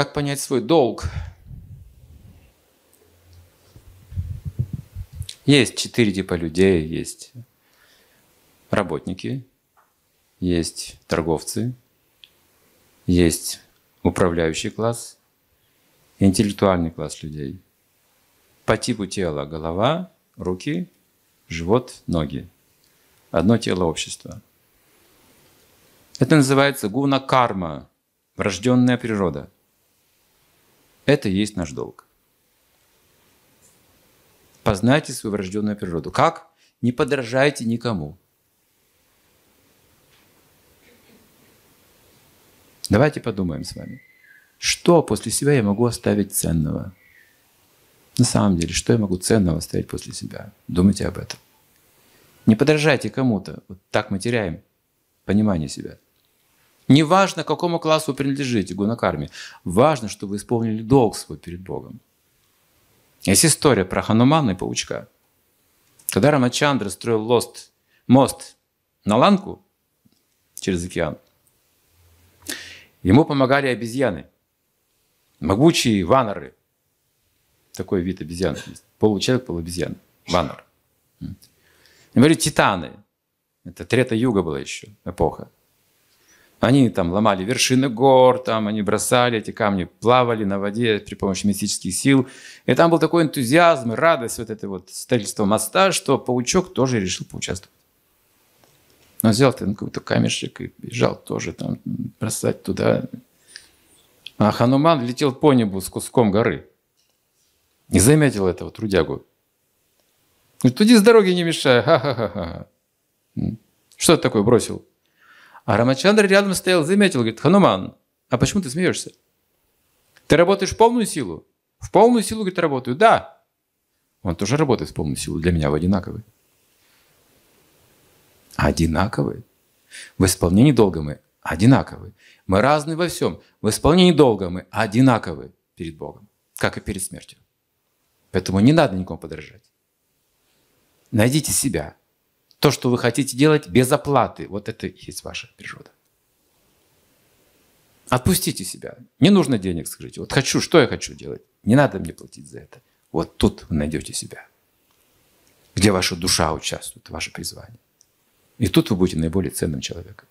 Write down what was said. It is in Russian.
Как понять свой долг? Есть четыре типа людей. Есть работники, есть торговцы, есть управляющий класс, интеллектуальный класс людей. По типу тела голова, руки, живот, ноги. Одно тело общества. Это называется гуна карма, врожденная природа. Это и есть наш долг. Познайте свою врожденную природу. Как? Не подражайте никому. Давайте подумаем с вами. Что после себя я могу оставить ценного? На самом деле, что я могу ценного оставить после себя? Думайте об этом. Не подражайте кому-то. Вот так мы теряем понимание себя. Не важно, к какому классу вы принадлежите, гунакарме. Важно, чтобы вы исполнили долг свой перед Богом. Есть история про Ханумана и паучка. Когда Рамачандра строил лост, мост на Ланку через океан, ему помогали обезьяны, могучие ваноры. Такой вид обезьян. Получеловек, полуобезьян. Ванор. Говорит, титаны. Это Трета-юга была еще, эпоха. Они там ломали вершины гор, там они бросали эти камни, плавали на воде при помощи мистических сил. И там был такой энтузиазм и радость вот это вот строительство моста, что паучок тоже решил поучаствовать. Он взял там какой-то камешек и бежал тоже там бросать туда. А Хануман летел по небу с куском горы. Не заметил этого трудягу. Говорит, туди с дороги не мешай. Ха-ха-ха. Что ты такое бросил? А Рамачандра рядом стоял, заметил, говорит, Хануман, а почему ты смеешься? Ты работаешь в полную силу? В полную силу, говорит, работаю. Да. Он тоже работает в полную силу. Для меня вы одинаковы. Одинаковы. В исполнении долга мы одинаковы. Мы разные во всем. В исполнении долга мы одинаковы перед Богом, как и перед смертью. Поэтому не надо никому подражать. Найдите себя – то, что вы хотите делать без оплаты, вот это и есть ваша природа. Отпустите себя. Не нужно денег, скажите. Вот хочу, что я хочу делать. Не надо мне платить за это. Вот тут вы найдете себя. Где ваша душа участвует, ваше призвание. И тут вы будете наиболее ценным человеком.